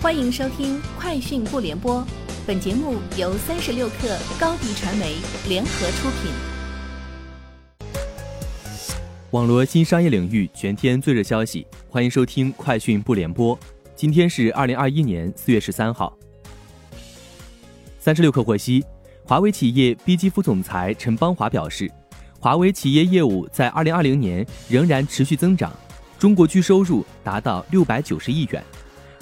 欢迎收听《快讯不联播》，本节目由三十六克高低传媒联合出品。网络新商业领域全天最热消息，欢迎收听《快讯不联播》。今天是二零二一年四月十三号。三十六克获悉，华为企业 BG 副总裁陈邦华表示，华为企业业务在二零二零年仍然持续增长，中国区收入达到六百九十亿元。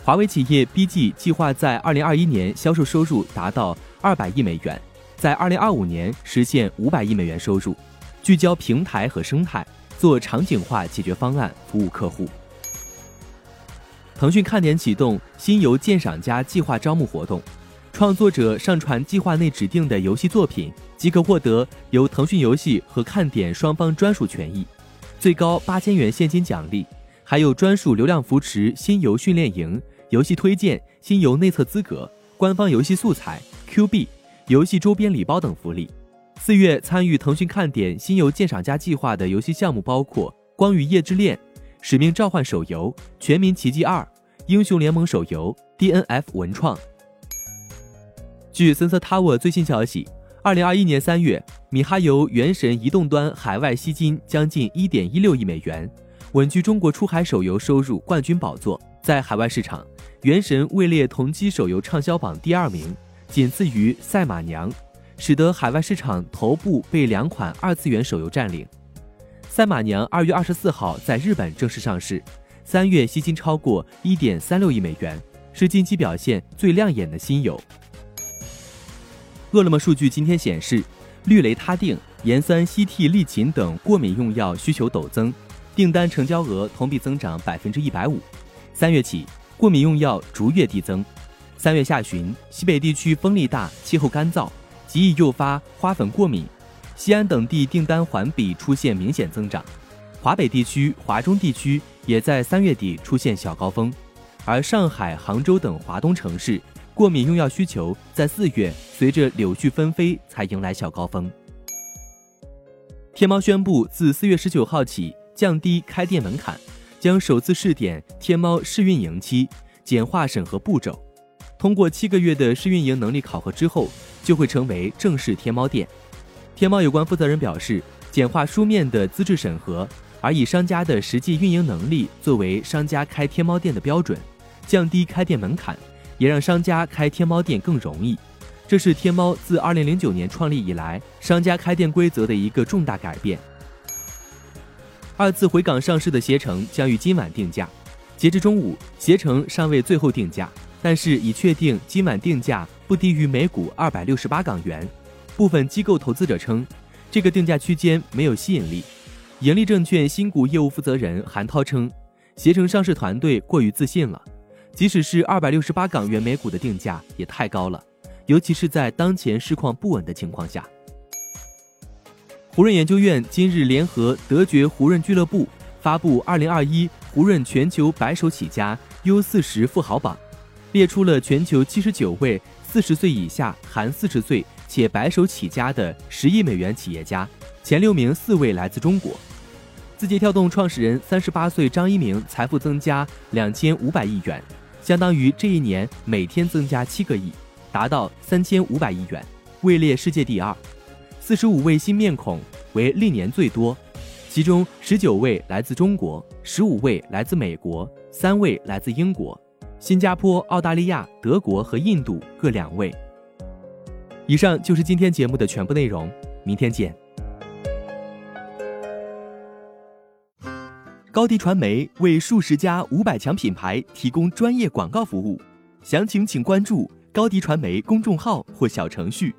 华为企业 BG 计划在二零二一年销售收入达到二百亿美元，在二零二五年实现五百亿美元收入，聚焦平台和生态，做场景化解决方案，服务客户。腾讯看点启动新游鉴赏家计划招募活动，创作者上传计划内指定的游戏作品，即可获得由腾讯游戏和看点双方专属权益，最高八千元现金奖励，还有专属流量扶持、新游训练营。游戏推荐、新游内测资格、官方游戏素材、Q 币、游戏周边礼包等福利。四月参与腾讯看点新游鉴赏家计划的游戏项目包括《光与夜之恋》、《使命召唤》手游、《全民奇迹二》、《英雄联盟》手游、DNF 文创。据 Sensor Tower 最新消息，二零二一年三月，米哈游《原神》移动端海外吸金将近一点一六亿美元，稳居中国出海手游收入冠军宝座。在海外市场。《原神》位列同期手游畅销榜第二名，仅次于《赛马娘》，使得海外市场头部被两款二次元手游占领。《赛马娘》二月二十四号在日本正式上市，三月吸金超过一点三六亿美元，是近期表现最亮眼的新游。饿了么数据今天显示，氯雷他定、盐酸西替利嗪等过敏用药需求陡增，订单成交额同比增长百分之一百五。三月起。过敏用药逐月递增，三月下旬，西北地区风力大，气候干燥，极易诱发花粉过敏。西安等地订单环比出现明显增长，华北地区、华中地区也在三月底出现小高峰，而上海、杭州等华东城市过敏用药需求在四月随着柳絮纷飞才迎来小高峰。天猫宣布，自四月十九号起降低开店门槛。将首次试点天猫试运营期，简化审核步骤。通过七个月的试运营能力考核之后，就会成为正式天猫店。天猫有关负责人表示，简化书面的资质审核，而以商家的实际运营能力作为商家开天猫店的标准，降低开店门槛，也让商家开天猫店更容易。这是天猫自二零零九年创立以来，商家开店规则的一个重大改变。二次回港上市的携程将于今晚定价，截至中午，携程尚未最后定价，但是已确定今晚定价不低于每股二百六十八港元。部分机构投资者称，这个定价区间没有吸引力。盈利证券新股业务负责人韩涛称，携程上市团队过于自信了，即使是二百六十八港元每股的定价也太高了，尤其是在当前市况不稳的情况下。胡润研究院今日联合德爵胡润俱乐部发布二零二一胡润全球白手起家 U 四十富豪榜，列出了全球七十九位四十岁以下含四十岁且白手起家的十亿美元企业家，前六名四位来自中国。字节跳动创始人三十八岁张一鸣财富增加两千五百亿元，相当于这一年每天增加七个亿，达到三千五百亿元，位列世界第二。四十五位新面孔为历年最多，其中十九位来自中国，十五位来自美国，三位来自英国、新加坡、澳大利亚、德国和印度各两位。以上就是今天节目的全部内容，明天见。高迪传媒为数十家五百强品牌提供专业广告服务，详情请关注高迪传媒公众号或小程序。